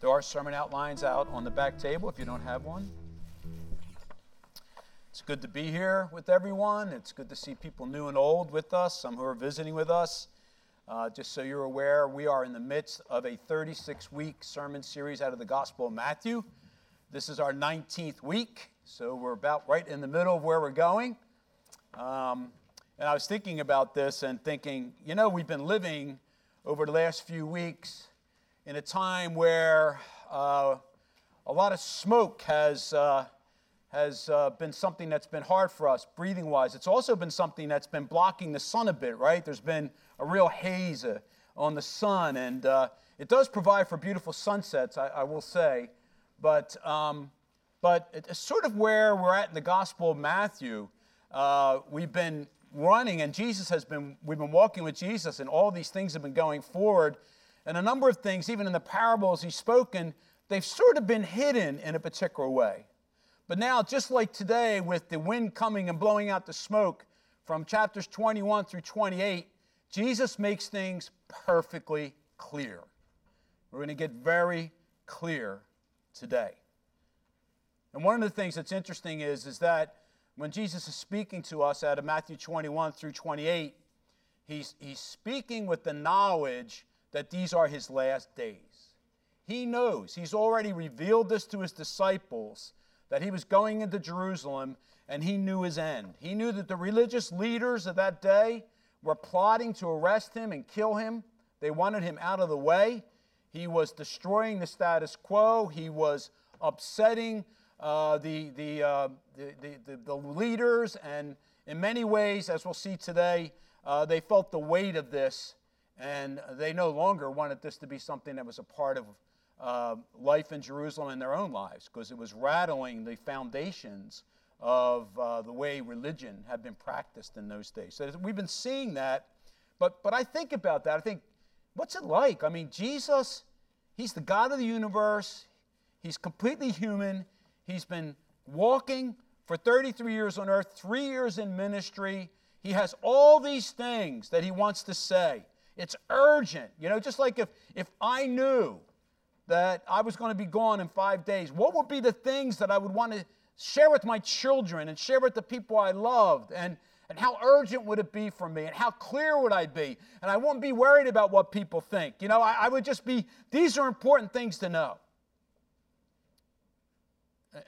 There are sermon outlines out on the back table if you don't have one. It's good to be here with everyone. It's good to see people new and old with us, some who are visiting with us. Uh, just so you're aware, we are in the midst of a 36 week sermon series out of the Gospel of Matthew. This is our 19th week, so we're about right in the middle of where we're going. Um, and I was thinking about this and thinking, you know, we've been living over the last few weeks in a time where uh, a lot of smoke has, uh, has uh, been something that's been hard for us, breathing wise. It's also been something that's been blocking the sun a bit, right? There's been a real haze uh, on the sun, and uh, it does provide for beautiful sunsets, I, I will say. But, um, but it's sort of where we're at in the Gospel of Matthew. Uh, we've been running, and Jesus has been, we've been walking with Jesus, and all these things have been going forward. And a number of things, even in the parables he's spoken, they've sort of been hidden in a particular way. But now, just like today, with the wind coming and blowing out the smoke from chapters 21 through 28, Jesus makes things perfectly clear. We're going to get very clear today. And one of the things that's interesting is, is that when Jesus is speaking to us out of Matthew 21 through 28, he's, he's speaking with the knowledge that these are his last days. He knows, he's already revealed this to his disciples, that he was going into Jerusalem and he knew his end. He knew that the religious leaders of that day were plotting to arrest him and kill him. They wanted him out of the way. He was destroying the status quo. He was upsetting uh, the, the, uh, the, the, the, leaders, and in many ways, as we'll see today, uh, they felt the weight of this, and they no longer wanted this to be something that was a part of uh, life in Jerusalem in their own lives, because it was rattling the foundations of uh, the way religion had been practiced in those days. So we've been seeing that, but, but I think about that. I think, what's it like? I mean, Jesus, He's the God of the universe, He's completely human. He's been walking for 33 years on earth, three years in ministry. He has all these things that he wants to say. It's urgent. You know, just like if, if I knew that I was going to be gone in five days, what would be the things that I would want to share with my children and share with the people I loved? And, and how urgent would it be for me? And how clear would I be? And I wouldn't be worried about what people think. You know, I, I would just be, these are important things to know.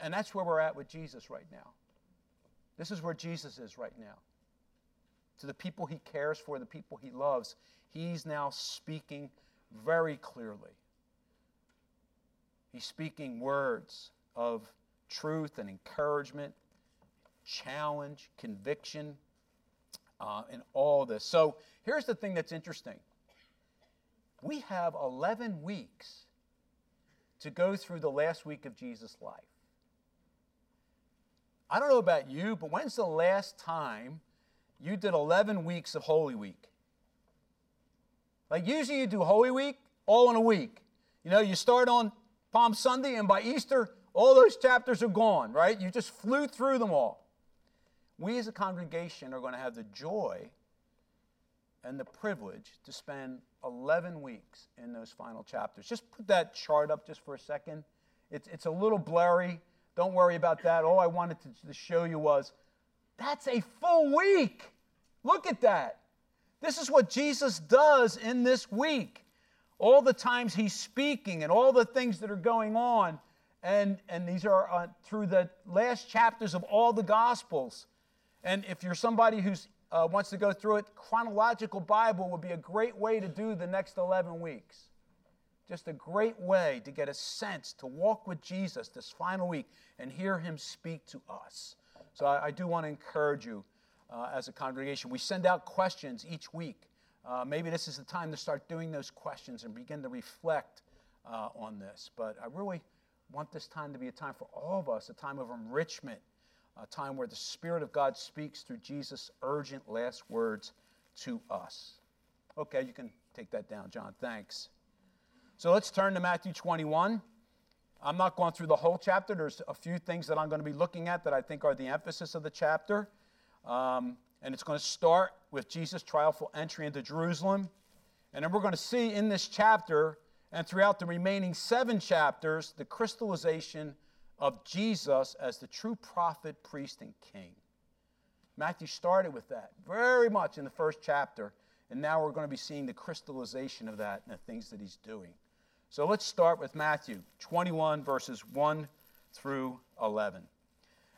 And that's where we're at with Jesus right now. This is where Jesus is right now. To the people he cares for, the people he loves, he's now speaking very clearly. He's speaking words of truth and encouragement, challenge, conviction, uh, and all this. So here's the thing that's interesting we have 11 weeks to go through the last week of Jesus' life. I don't know about you, but when's the last time you did 11 weeks of Holy Week? Like usually you do Holy Week all in a week. You know, you start on Palm Sunday, and by Easter, all those chapters are gone, right? You just flew through them all. We as a congregation are going to have the joy and the privilege to spend 11 weeks in those final chapters. Just put that chart up just for a second. It's, it's a little blurry. Don't worry about that. All I wanted to, to show you was that's a full week. Look at that. This is what Jesus does in this week. All the times he's speaking and all the things that are going on. And, and these are uh, through the last chapters of all the Gospels. And if you're somebody who uh, wants to go through it, chronological Bible would be a great way to do the next 11 weeks. Just a great way to get a sense to walk with Jesus this final week and hear him speak to us. So I, I do want to encourage you uh, as a congregation. We send out questions each week. Uh, maybe this is the time to start doing those questions and begin to reflect uh, on this. But I really want this time to be a time for all of us, a time of enrichment, a time where the Spirit of God speaks through Jesus' urgent last words to us. Okay, you can take that down, John. Thanks. So let's turn to Matthew 21. I'm not going through the whole chapter. There's a few things that I'm going to be looking at that I think are the emphasis of the chapter. Um, and it's going to start with Jesus' triumphal entry into Jerusalem. And then we're going to see in this chapter and throughout the remaining seven chapters, the crystallization of Jesus as the true prophet, priest, and king. Matthew started with that very much in the first chapter, and now we're going to be seeing the crystallization of that and the things that he's doing. So let's start with Matthew 21, verses 1 through 11.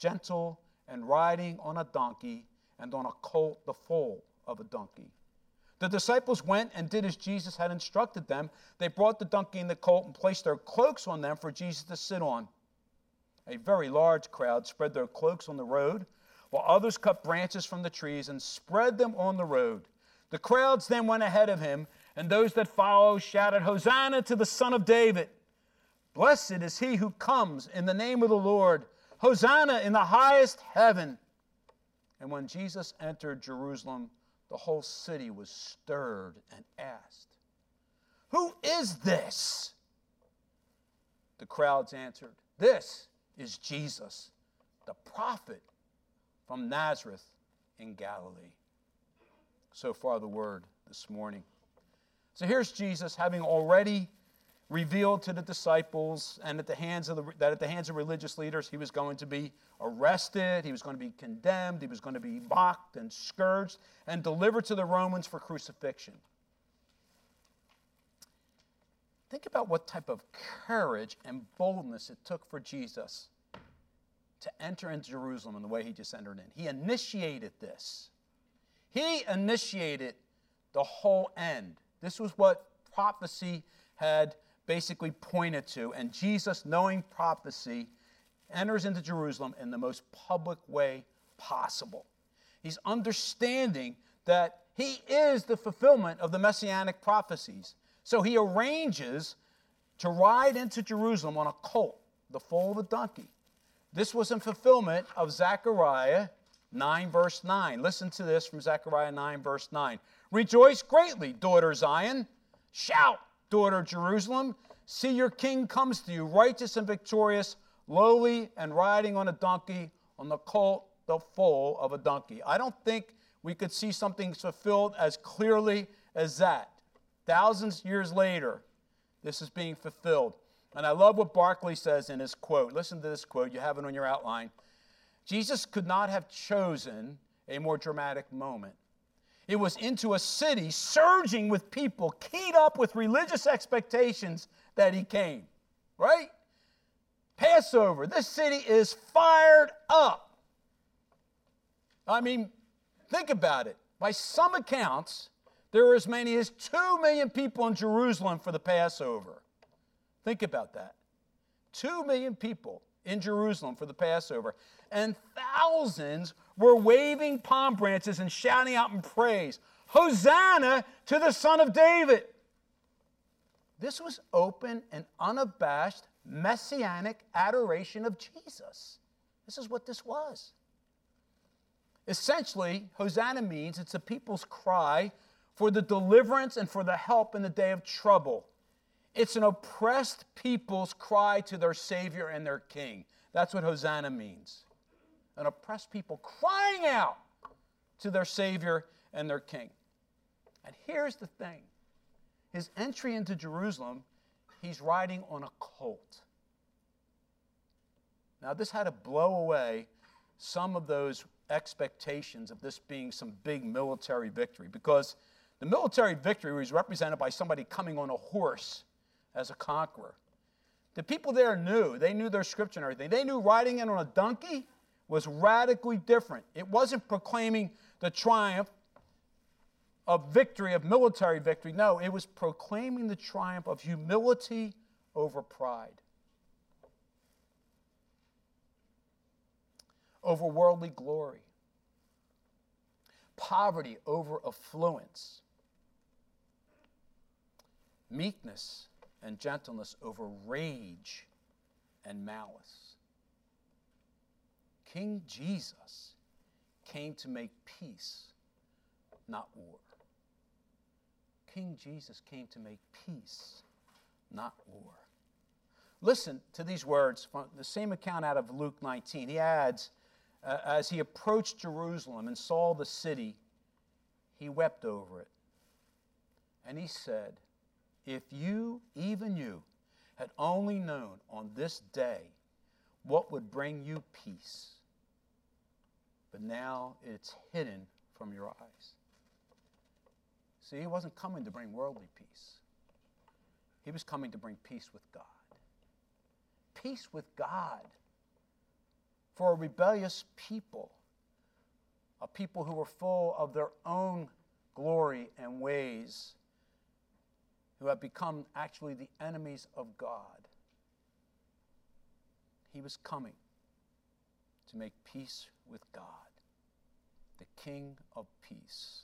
gentle and riding on a donkey, and on a colt, the foal of a donkey. The disciples went and did as Jesus had instructed them. They brought the donkey and the colt and placed their cloaks on them for Jesus to sit on. A very large crowd spread their cloaks on the road, while others cut branches from the trees and spread them on the road. The crowds then went ahead of him, and those that followed shouted, Hosanna to the Son of David! Blessed is he who comes in the name of the Lord! Hosanna in the highest heaven! And when Jesus entered Jerusalem, the whole city was stirred and asked, Who is this? The crowds answered, This is Jesus, the prophet from Nazareth in Galilee. So far, the word this morning. So here's Jesus having already revealed to the disciples and at the hands of the, that at the hands of religious leaders he was going to be arrested, he was going to be condemned, he was going to be mocked and scourged and delivered to the Romans for crucifixion. Think about what type of courage and boldness it took for Jesus to enter into Jerusalem in the way he just entered in. He initiated this. He initiated the whole end. This was what prophecy had basically pointed to. And Jesus, knowing prophecy, enters into Jerusalem in the most public way possible. He's understanding that he is the fulfillment of the messianic prophecies. So he arranges to ride into Jerusalem on a colt, the foal of a donkey. This was in fulfillment of Zechariah 9, verse 9. Listen to this from Zechariah 9, verse 9. Rejoice greatly, daughter Zion. Shout, daughter Jerusalem. See, your king comes to you, righteous and victorious, lowly and riding on a donkey, on the colt, the foal of a donkey. I don't think we could see something fulfilled as clearly as that. Thousands years later, this is being fulfilled. And I love what Barclay says in his quote. Listen to this quote, you have it on your outline. Jesus could not have chosen a more dramatic moment. It was into a city surging with people, keyed up with religious expectations that he came, right? Passover, this city is fired up. I mean, think about it. By some accounts, there were as many as 2 million people in Jerusalem for the Passover. Think about that. 2 million people in Jerusalem for the Passover. And thousands were waving palm branches and shouting out in praise Hosanna to the Son of David. This was open and unabashed messianic adoration of Jesus. This is what this was. Essentially, Hosanna means it's a people's cry for the deliverance and for the help in the day of trouble. It's an oppressed people's cry to their Savior and their King. That's what Hosanna means. An oppressed people crying out to their Savior and their King. And here's the thing his entry into Jerusalem, he's riding on a colt. Now, this had to blow away some of those expectations of this being some big military victory because the military victory was represented by somebody coming on a horse as a conqueror. The people there knew, they knew their scripture and everything. They knew riding in on a donkey was radically different. It wasn't proclaiming the triumph of victory, of military victory. No, it was proclaiming the triumph of humility over pride, over worldly glory, poverty over affluence, meekness and gentleness over rage and malice. King Jesus came to make peace, not war. King Jesus came to make peace, not war. Listen to these words from the same account out of Luke 19. He adds, uh, As he approached Jerusalem and saw the city, he wept over it. And he said, If you, even you, had only known on this day what would bring you peace, but now it's hidden from your eyes. See, he wasn't coming to bring worldly peace, he was coming to bring peace with God. Peace with God for a rebellious people, a people who were full of their own glory and ways, who have become actually the enemies of God. He was coming to make peace with God, the King of peace.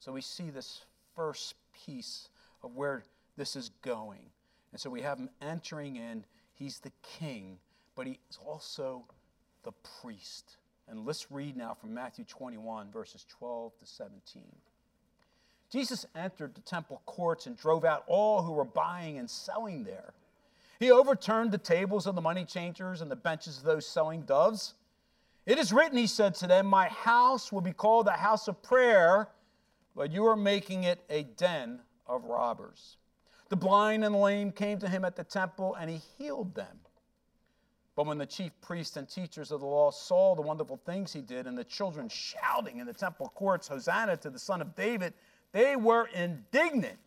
So we see this first piece of where this is going. And so we have him entering in. He's the king, but he's also the priest. And let's read now from Matthew 21, verses 12 to 17. Jesus entered the temple courts and drove out all who were buying and selling there. He overturned the tables of the money changers and the benches of those selling doves. It is written, he said to them, My house will be called a house of prayer, but you are making it a den of robbers. The blind and lame came to him at the temple, and he healed them. But when the chief priests and teachers of the law saw the wonderful things he did, and the children shouting in the temple courts, Hosanna to the Son of David, they were indignant.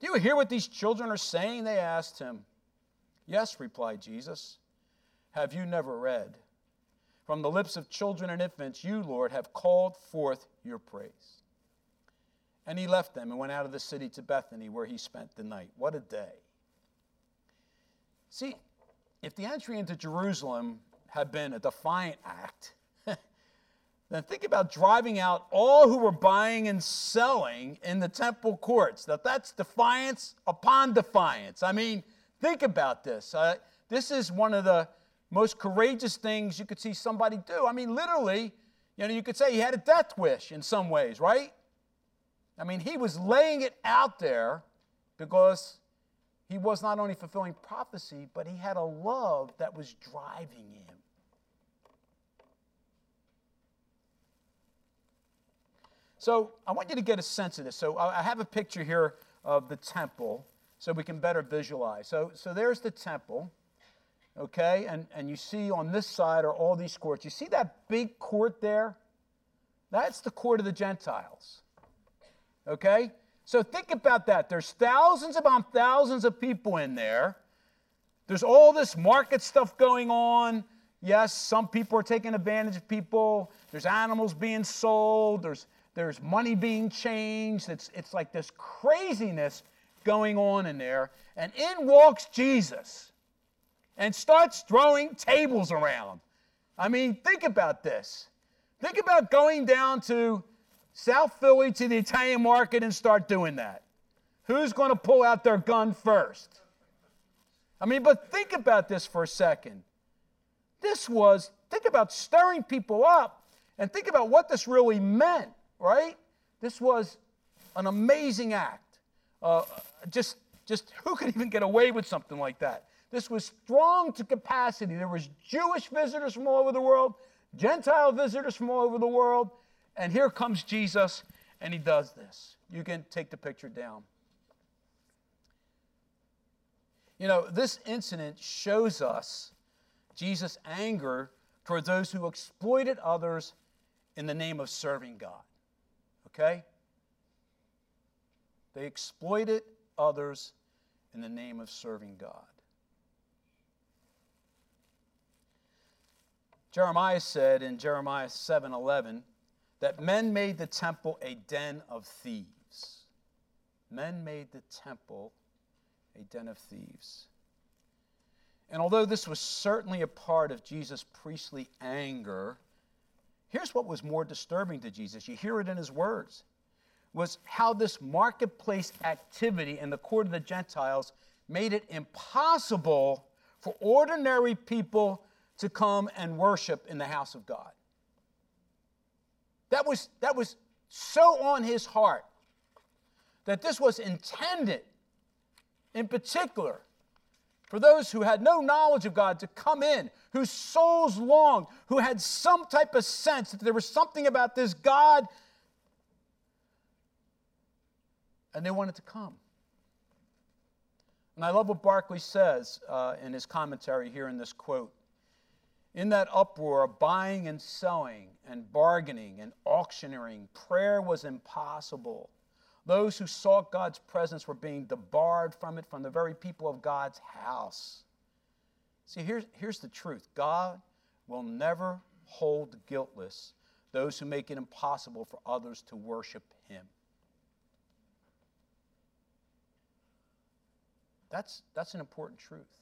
Do you hear what these children are saying? They asked him. Yes, replied Jesus. Have you never read? From the lips of children and infants, you, Lord, have called forth your praise. And he left them and went out of the city to Bethany, where he spent the night. What a day. See, if the entry into Jerusalem had been a defiant act, then think about driving out all who were buying and selling in the temple courts. That that's defiance upon defiance. I mean, think about this. Uh, this is one of the most courageous things you could see somebody do. I mean, literally, you know, you could say he had a death wish in some ways, right? I mean, he was laying it out there because he was not only fulfilling prophecy, but he had a love that was driving him. So I want you to get a sense of this. So I have a picture here of the temple so we can better visualize. So, so there's the temple, okay? And, and you see on this side are all these courts. You see that big court there? That's the court of the Gentiles. Okay? So think about that. There's thousands upon thousands of people in there. There's all this market stuff going on. Yes, some people are taking advantage of people. There's animals being sold. There's, there's money being changed. It's, it's like this craziness going on in there. And in walks Jesus and starts throwing tables around. I mean, think about this. Think about going down to South Philly to the Italian market and start doing that. Who's going to pull out their gun first? I mean, but think about this for a second. This was, think about stirring people up and think about what this really meant, right? This was an amazing act. Uh, just, just who could even get away with something like that? This was strong to capacity. There was Jewish visitors from all over the world, Gentile visitors from all over the world, and here comes Jesus, and he does this. You can take the picture down. You know, this incident shows us Jesus' anger toward those who exploited others in the name of serving God. Okay? They exploited others in the name of serving God. Jeremiah said in Jeremiah 7 11, that men made the temple a den of thieves. Men made the temple a den of thieves. And although this was certainly a part of Jesus' priestly anger, here's what was more disturbing to Jesus. You hear it in his words. Was how this marketplace activity in the court of the Gentiles made it impossible for ordinary people to come and worship in the house of God. That was, that was so on his heart that this was intended, in particular, for those who had no knowledge of God to come in, whose souls longed, who had some type of sense that there was something about this God, and they wanted to come. And I love what Barclay says uh, in his commentary here in this quote. In that uproar of buying and selling and bargaining and auctioneering, prayer was impossible. Those who sought God's presence were being debarred from it from the very people of God's house. See, here's, here's the truth God will never hold guiltless those who make it impossible for others to worship Him. That's, that's an important truth.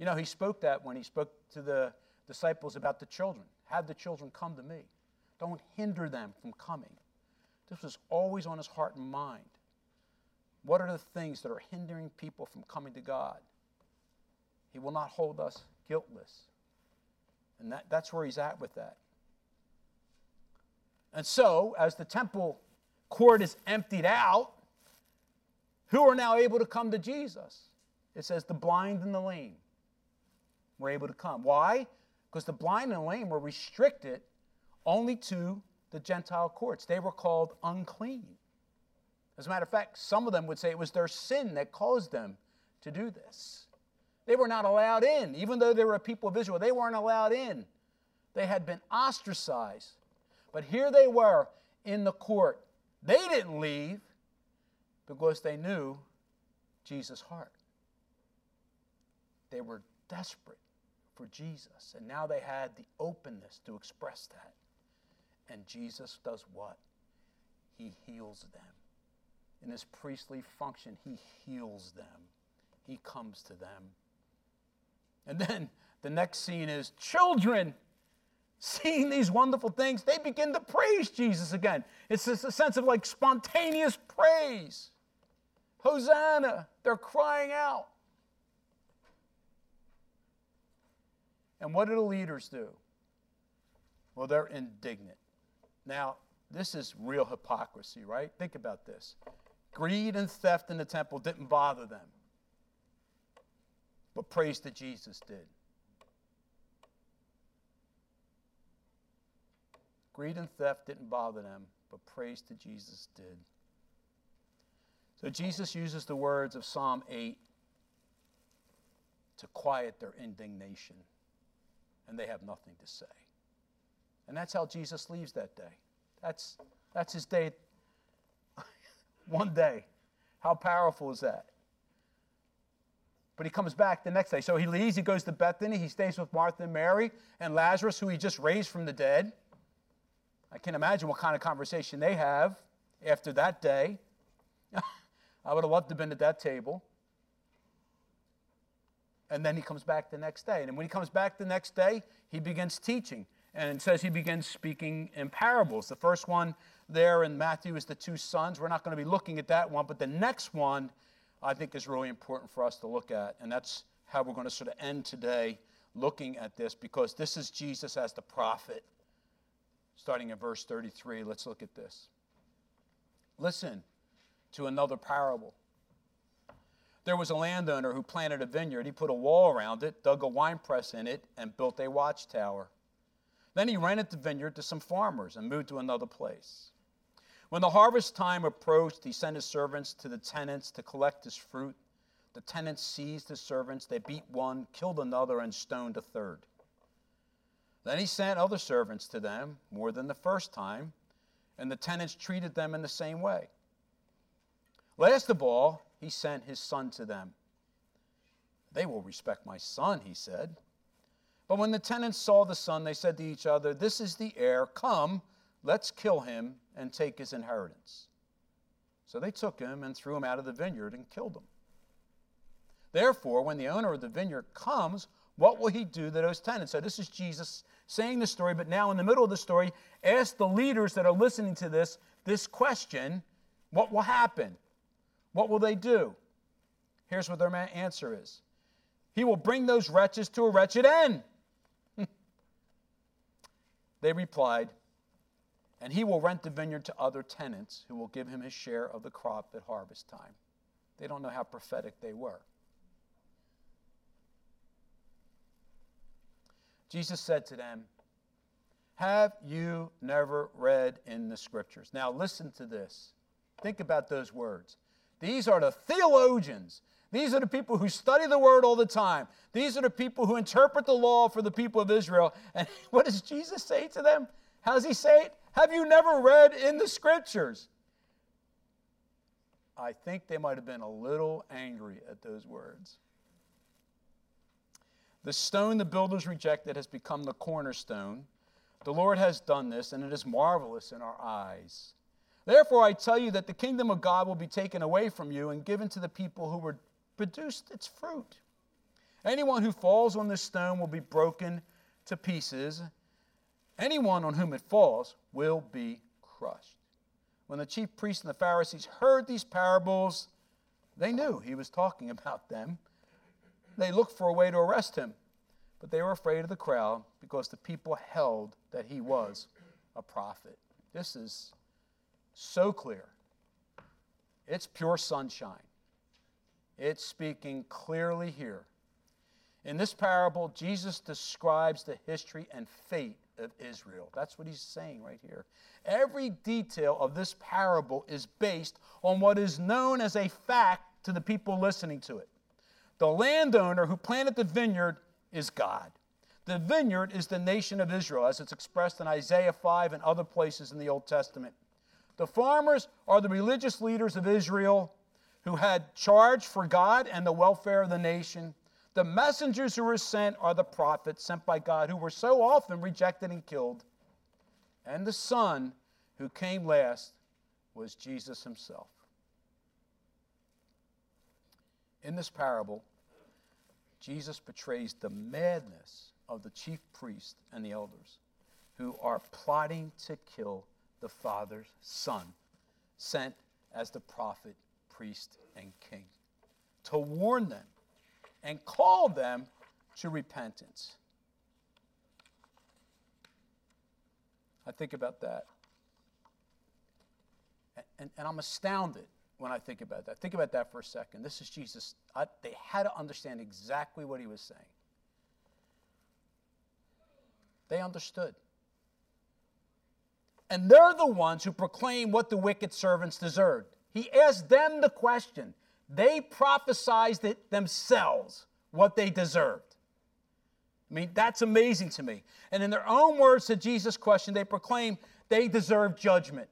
You know, He spoke that when He spoke to the disciples about the children. Have the children come to me. Don't hinder them from coming. This was always on his heart and mind. What are the things that are hindering people from coming to God? He will not hold us guiltless. And that, that's where he's at with that. And so, as the temple court is emptied out, who are now able to come to Jesus? It says the blind and the lame were able to come. Why? Because the blind and the lame were restricted only to the Gentile courts. They were called unclean. As a matter of fact, some of them would say it was their sin that caused them to do this. They were not allowed in, even though they were a people of Israel, they weren't allowed in. They had been ostracized. But here they were in the court. They didn't leave because they knew Jesus' heart. They were desperate for Jesus, and now they had the openness to express that. And Jesus does what? He heals them. In his priestly function, he heals them, he comes to them. And then the next scene is children seeing these wonderful things, they begin to praise Jesus again. It's a sense of like spontaneous praise. Hosanna, they're crying out. And what do the leaders do? Well, they're indignant. Now, this is real hypocrisy, right? Think about this. Greed and theft in the temple didn't bother them, but praise to Jesus did. Greed and theft didn't bother them, but praise to Jesus did. So Jesus uses the words of Psalm 8 to quiet their indignation, and they have nothing to say. And that's how Jesus leaves that day. That's, that's his day. One day. How powerful is that? But he comes back the next day. So he leaves, he goes to Bethany, he stays with Martha and Mary and Lazarus, who he just raised from the dead. I can't imagine what kind of conversation they have after that day. I would have loved to have been at that table. And then he comes back the next day. And when he comes back the next day, he begins teaching and it says he begins speaking in parables. The first one there in Matthew is the two sons. We're not going to be looking at that one, but the next one I think is really important for us to look at, and that's how we're going to sort of end today looking at this because this is Jesus as the prophet. Starting in verse 33, let's look at this. Listen to another parable. There was a landowner who planted a vineyard. He put a wall around it, dug a winepress in it, and built a watchtower. Then he rented the vineyard to some farmers and moved to another place. When the harvest time approached, he sent his servants to the tenants to collect his fruit. The tenants seized his servants, they beat one, killed another, and stoned a third. Then he sent other servants to them, more than the first time, and the tenants treated them in the same way. Last of all, he sent his son to them. They will respect my son, he said. But when the tenants saw the son, they said to each other, This is the heir. Come, let's kill him and take his inheritance. So they took him and threw him out of the vineyard and killed him. Therefore, when the owner of the vineyard comes, what will he do to those tenants? So this is Jesus saying the story, but now in the middle of the story, ask the leaders that are listening to this this question what will happen? What will they do? Here's what their answer is He will bring those wretches to a wretched end. They replied, and he will rent the vineyard to other tenants who will give him his share of the crop at harvest time. They don't know how prophetic they were. Jesus said to them, Have you never read in the scriptures? Now, listen to this. Think about those words. These are the theologians. These are the people who study the word all the time. These are the people who interpret the law for the people of Israel. And what does Jesus say to them? How does he say it? Have you never read in the scriptures? I think they might have been a little angry at those words. The stone the builders rejected has become the cornerstone. The Lord has done this, and it is marvelous in our eyes. Therefore, I tell you that the kingdom of God will be taken away from you and given to the people who were produced its fruit. Anyone who falls on this stone will be broken to pieces. Anyone on whom it falls will be crushed. When the chief priests and the Pharisees heard these parables, they knew he was talking about them. They looked for a way to arrest him, but they were afraid of the crowd because the people held that he was a prophet. This is so clear. It's pure sunshine. It's speaking clearly here. In this parable, Jesus describes the history and fate of Israel. That's what he's saying right here. Every detail of this parable is based on what is known as a fact to the people listening to it. The landowner who planted the vineyard is God. The vineyard is the nation of Israel, as it's expressed in Isaiah 5 and other places in the Old Testament. The farmers are the religious leaders of Israel who had charge for God and the welfare of the nation. The messengers who were sent are the prophets sent by God, who were so often rejected and killed. And the Son who came last was Jesus himself. In this parable, Jesus portrays the madness of the chief priests and the elders who are plotting to kill the Father's Son, sent as the prophet, priest, and king, to warn them and call them to repentance. I think about that. And, and, I'm astounded when I think about that. Think about that for a second. This is Jesus. I, they had to understand exactly what he was saying. They understood. And they're the ones who proclaim what the wicked servants deserved. He asked them the question they prophesied it themselves what they deserved. I mean, that's amazing to me. And in their own words to Jesus' question, they proclaim they deserve judgment.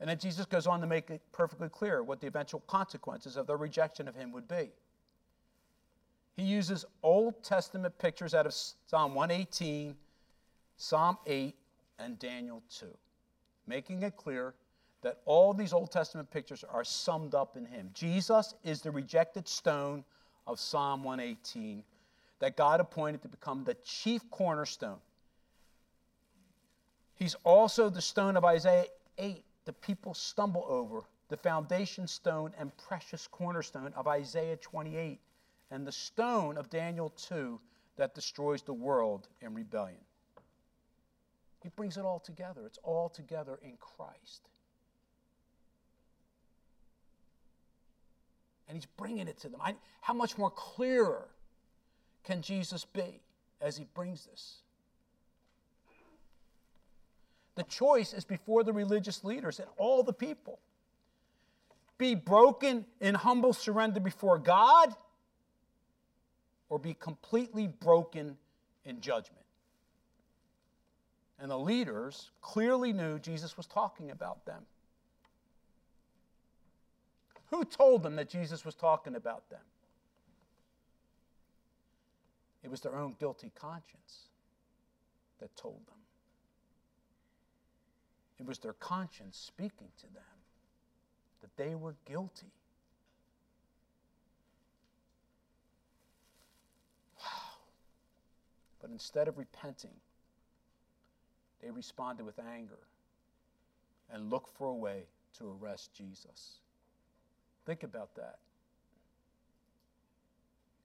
And then Jesus goes on to make it perfectly clear what the eventual consequences of their rejection of him would be. He uses Old Testament pictures out of Psalm 118, Psalm 8, and Daniel 2, making it clear that all these Old Testament pictures are summed up in him. Jesus is the rejected stone of Psalm 118 that God appointed to become the chief cornerstone. He's also the stone of Isaiah 8 the people stumble over, the foundation stone and precious cornerstone of Isaiah 28, and the stone of Daniel 2 that destroys the world in rebellion. He brings it all together. It's all together in Christ. and he's bringing it to them. I, how much more clearer can Jesus be as he brings this? The choice is before the religious leaders and all the people. Be broken in humble surrender before God, or be completely broken in judgment. And the leaders clearly knew Jesus was talking about them. Who told them that Jesus was talking about them? It was their own guilty conscience that told them. It was their conscience speaking to them that they were guilty. Wow. But instead of repenting, they responded with anger and looked for a way to arrest Jesus. Think about that.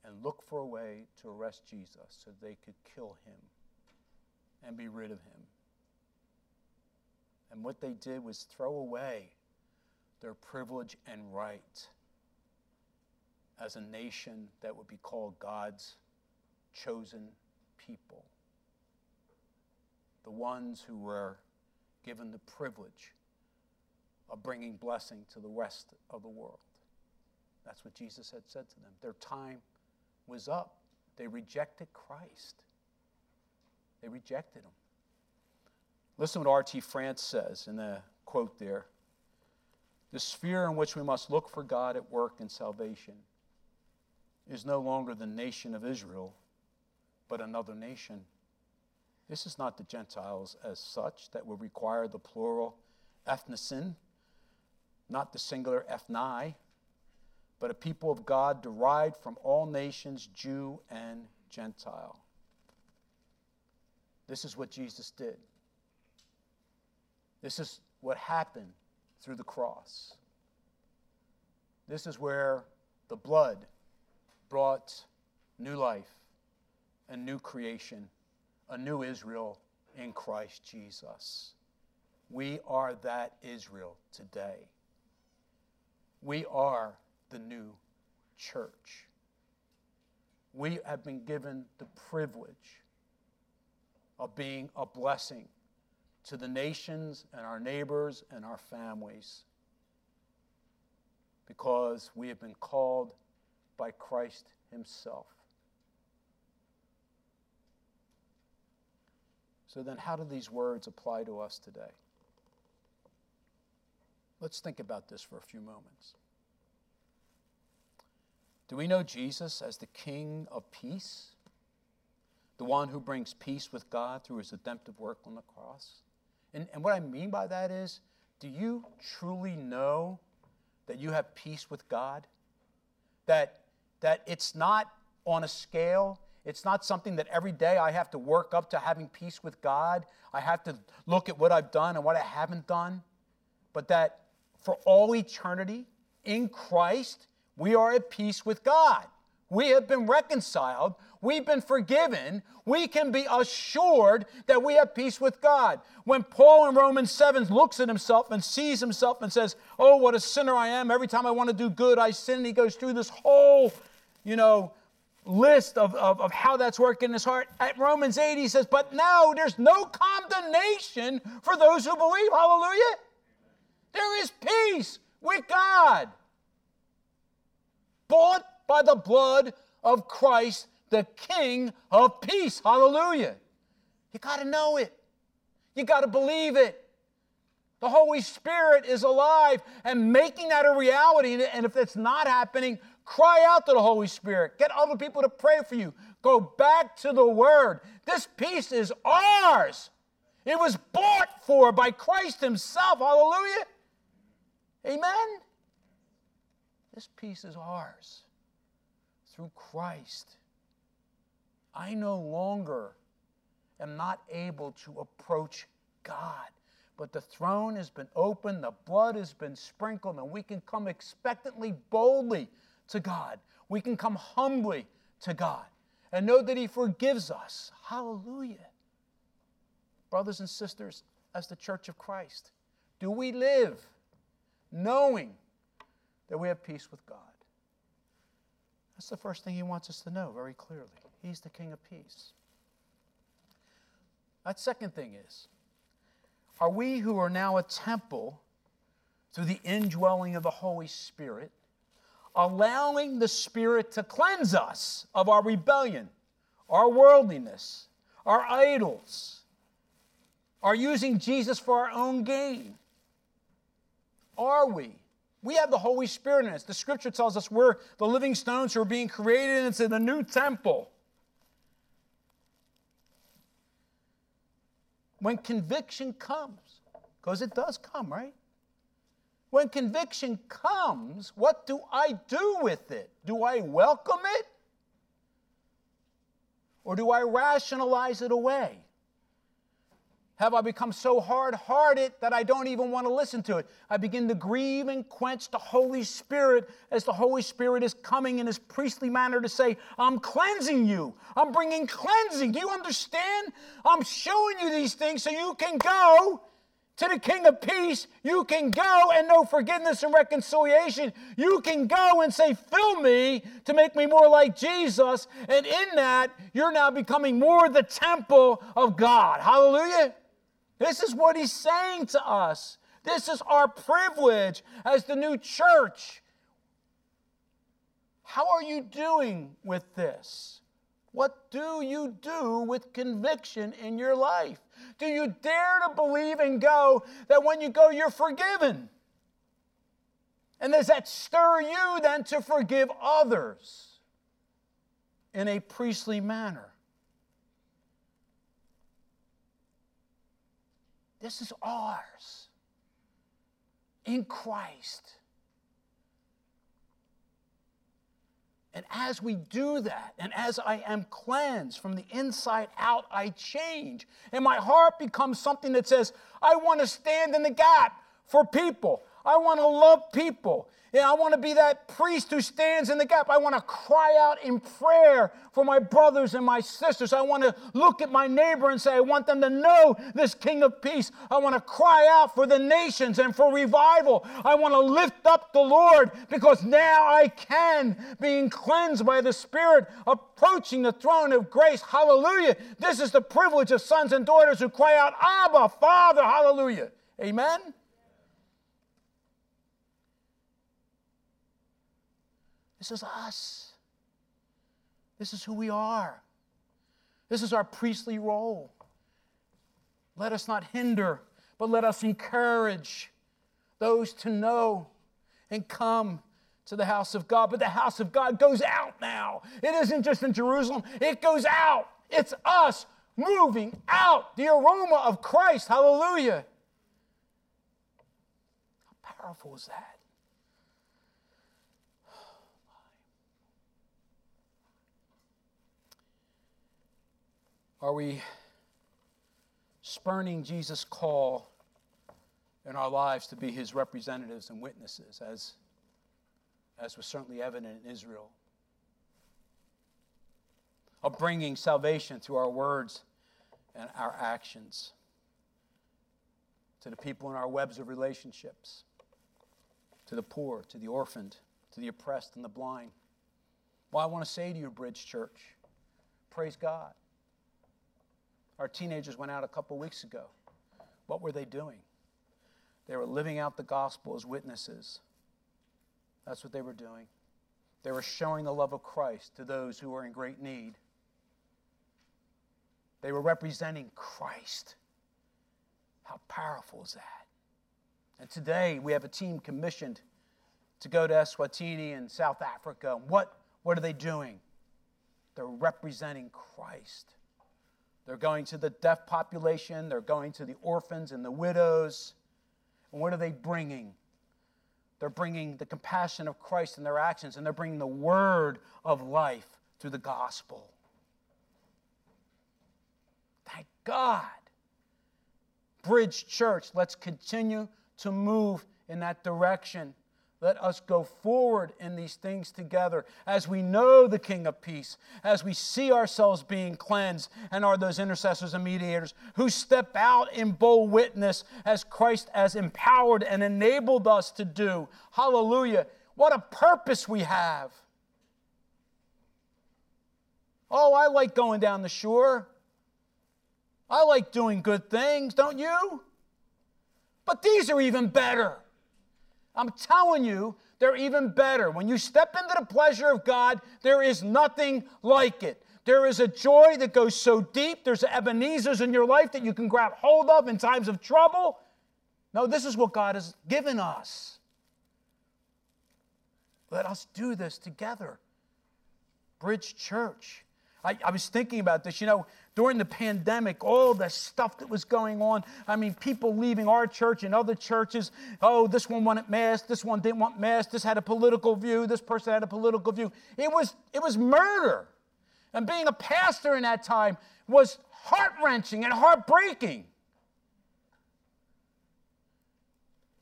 And look for a way to arrest Jesus so they could kill him and be rid of him. And what they did was throw away their privilege and right as a nation that would be called God's chosen people. The ones who were given the privilege of bringing blessing to the rest of the world. That's what Jesus had said to them. Their time was up. They rejected Christ. They rejected him. Listen to what R.T. France says in the quote there. The sphere in which we must look for God at work in salvation is no longer the nation of Israel, but another nation. This is not the Gentiles as such that would require the plural ethnosin, not the singular ethni, but a people of God derived from all nations, Jew and Gentile. This is what Jesus did. This is what happened through the cross. This is where the blood brought new life, and new creation, a new Israel in Christ Jesus. We are that Israel today. We are the new church. We have been given the privilege of being a blessing to the nations and our neighbors and our families because we have been called by Christ Himself. So, then, how do these words apply to us today? Let's think about this for a few moments. Do we know Jesus as the King of peace? The one who brings peace with God through his redemptive work on the cross? And, and what I mean by that is, do you truly know that you have peace with God? That, that it's not on a scale, it's not something that every day I have to work up to having peace with God. I have to look at what I've done and what I haven't done. But that for all eternity, in Christ, we are at peace with God. We have been reconciled. We've been forgiven. We can be assured that we have peace with God. When Paul in Romans 7 looks at himself and sees himself and says, Oh, what a sinner I am. Every time I want to do good, I sin. he goes through this whole, you know, list of, of, of how that's working in his heart. At Romans 8, he says, But now there's no condemnation for those who believe. Hallelujah. There is peace with God. Bought by the blood of Christ, the King of peace. Hallelujah. You got to know it, you got to believe it. The Holy Spirit is alive and making that a reality. And if it's not happening, cry out to the Holy Spirit. Get other people to pray for you. Go back to the Word. This peace is ours. It was bought for by Christ Himself. Hallelujah. Amen. This peace is ours through Christ. I no longer am not able to approach God. But the throne has been opened, the blood has been sprinkled, and we can come expectantly, boldly to God. We can come humbly to God and know that He forgives us. Hallelujah. Brothers and sisters, as the church of Christ, do we live knowing that we have peace with God? That's the first thing he wants us to know very clearly. He's the King of Peace. That second thing is are we who are now a temple through the indwelling of the Holy Spirit, allowing the Spirit to cleanse us of our rebellion, our worldliness, our idols, are using Jesus for our own gain? Are we? We have the Holy Spirit in us. The scripture tells us we're the living stones who are being created into the new temple. When conviction comes, because it does come, right? When conviction comes, what do I do with it? Do I welcome it? Or do I rationalize it away? have I become so hard hearted that I don't even want to listen to it? I begin to grieve and quench the Holy Spirit as the Holy Spirit is coming in his priestly manner to say, I'm cleansing you. I'm bringing cleansing. Do you understand? I'm showing you these things so you can go to the King of Peace. You can go and know forgiveness and reconciliation. You can go and say, Fill me to make me more like Jesus. And in that, you're now becoming more the temple of God. Hallelujah. This is what he's saying to us. This is our privilege as the new church. How are you doing with this? What do you do with conviction in your life? Do you dare to believe and go that when you go, you're forgiven? And does that stir you then to forgive others in a priestly manner? This is ours in Christ. And as we do that, and as I am cleansed from the inside out, I change. And my heart becomes something that says, I want to stand in the gap for people. I want to love people. Yeah, I want to be that priest who stands in the gap. I want to cry out in prayer for my brothers and my sisters. I want to look at my neighbor and say, I want them to know this King of Peace. I want to cry out for the nations and for revival. I want to lift up the Lord because now I can, being cleansed by the Spirit, approaching the throne of grace. Hallelujah. This is the privilege of sons and daughters who cry out, Abba, Father. Hallelujah. Amen. This is us. This is who we are. This is our priestly role. Let us not hinder, but let us encourage those to know and come to the house of God. But the house of God goes out now. It isn't just in Jerusalem, it goes out. It's us moving out the aroma of Christ. Hallelujah. How powerful is that? Are we spurning Jesus' call in our lives to be his representatives and witnesses, as, as was certainly evident in Israel? Of bringing salvation through our words and our actions to the people in our webs of relationships, to the poor, to the orphaned, to the oppressed and the blind. Well, I want to say to you, Bridge Church, praise God. Our teenagers went out a couple weeks ago. What were they doing? They were living out the gospel as witnesses. That's what they were doing. They were showing the love of Christ to those who were in great need. They were representing Christ. How powerful is that? And today we have a team commissioned to go to Eswatini in South Africa. What, what are they doing? They're representing Christ. They're going to the deaf population, they're going to the orphans and the widows. And what are they bringing? They're bringing the compassion of Christ in their actions, and they're bringing the word of life through the gospel. Thank God. Bridge Church, let's continue to move in that direction. Let us go forward in these things together as we know the King of Peace, as we see ourselves being cleansed, and are those intercessors and mediators who step out in bold witness as Christ has empowered and enabled us to do. Hallelujah. What a purpose we have. Oh, I like going down the shore. I like doing good things, don't you? But these are even better. I'm telling you, they're even better. When you step into the pleasure of God, there is nothing like it. There is a joy that goes so deep. There's Ebenezer's in your life that you can grab hold of in times of trouble. No, this is what God has given us. Let us do this together. Bridge Church. I, I was thinking about this. You know, during the pandemic, all the stuff that was going on. I mean, people leaving our church and other churches. Oh, this one wanted mask, this one didn't want mask, this had a political view, this person had a political view. It was, it was murder. And being a pastor in that time was heart wrenching and heartbreaking.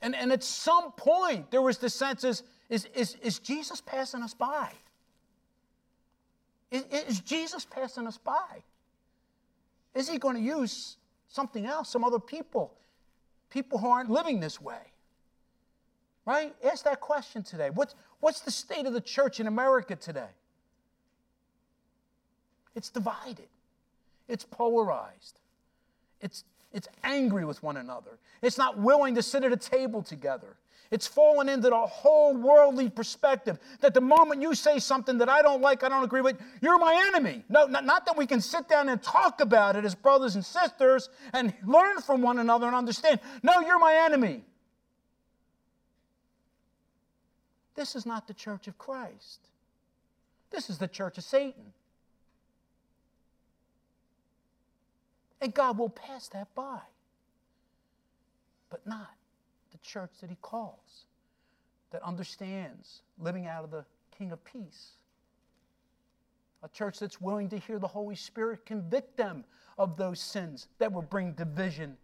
And, and at some point, there was the sense is, is, is, is Jesus passing us by? Is, is Jesus passing us by? Is he going to use something else, some other people, people who aren't living this way? Right? Ask that question today. What's, what's the state of the church in America today? It's divided, it's polarized, it's, it's angry with one another, it's not willing to sit at a table together. It's fallen into the whole worldly perspective that the moment you say something that I don't like, I don't agree with, you're my enemy. No, not, not, that we can sit down and talk about it as brothers and sisters and learn from one another and understand. No, you're my enemy. This is not the church of Christ. This is the church of Satan. And God will pass that by, but not church that He calls, that understands living out of the King of Peace. A church that's willing to hear the Holy Spirit convict them of those sins that will bring division,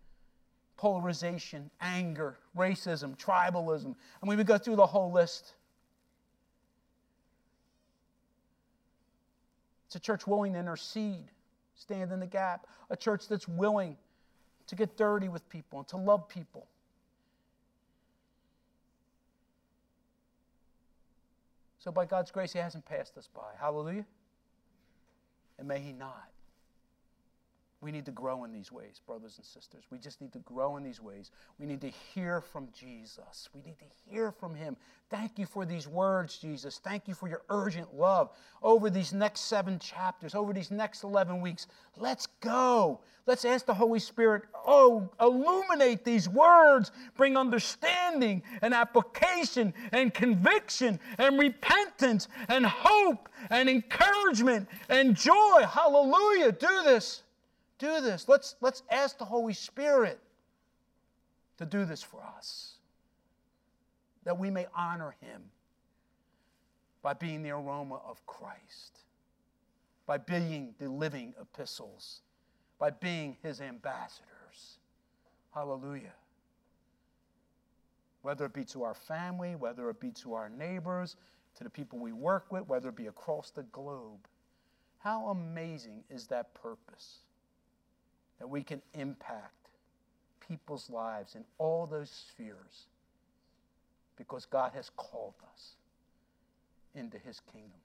polarization, anger, racism, tribalism. And we would go through the whole list. It's a church willing to intercede, stand in the gap. A church that's willing to get dirty with people and to love people. So, by God's grace, He hasn't passed us by. Hallelujah. And may He not. We need to grow in these ways, brothers and sisters. We just need to grow in these ways. We need to hear from Jesus. We need to hear from Him. Thank you for these words, Jesus. Thank you for your urgent love over these next seven chapters, over these next 11 weeks. Let's go. Let's ask the Holy Spirit, oh, illuminate these words, bring understanding and application and conviction and repentance and hope and encouragement and joy. Hallelujah. Do this do this. Let's, let's ask the Holy Spirit to do this for us, that we may honor Him by being the aroma of Christ, by being the living epistles, by being His ambassadors. Hallelujah. Whether it be to our family, whether it be to our neighbors, to the people we work with, whether it be across the globe. How amazing is that purpose? That we can impact people's lives in all those spheres because God has called us into his kingdom.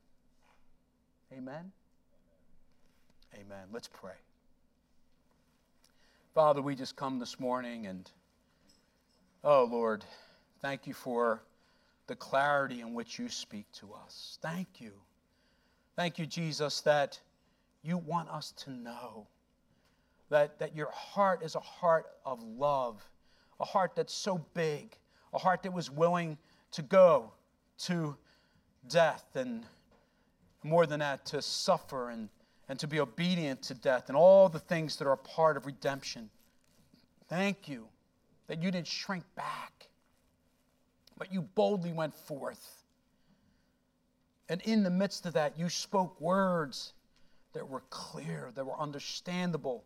Amen? Amen. Let's pray. Father, we just come this morning and, oh Lord, thank you for the clarity in which you speak to us. Thank you. Thank you, Jesus, that you want us to know that, that your heart is a heart of love, a heart that's so big, a heart that was willing to go to death and more than that, to suffer and, and to be obedient to death and all the things that are a part of redemption. Thank you that you didn't shrink back, but you boldly went forth. And in the midst of that, you spoke words that were clear, that were understandable,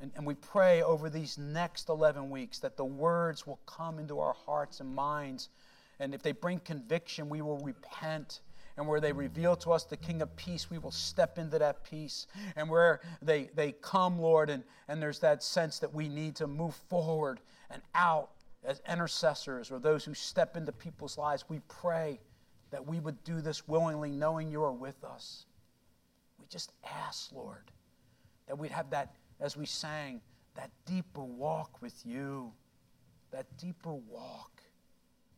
and, and we pray over these next 11 weeks that the words will come into our hearts and minds. And if they bring conviction, we will repent. And where they reveal to us the King of Peace, we will step into that peace. And where they, they come, Lord, and, and there's that sense that we need to move forward and out as intercessors or those who step into people's lives, we pray that we would do this willingly, knowing you are with us. We just ask, Lord, that we'd have that as we sang, that deeper walk with you, that deeper walk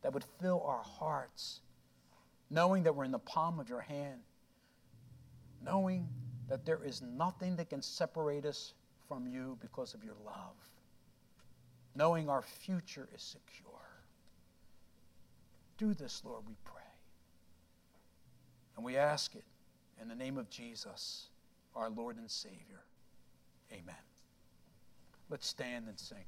that would fill our hearts, knowing that we're in the palm of your hand, knowing that there is nothing that can separate us from you because of your love, knowing our future is secure. Do this, Lord, we pray. And we ask it in the name of Jesus, our Lord and Savior. Amen. Let's stand and sing.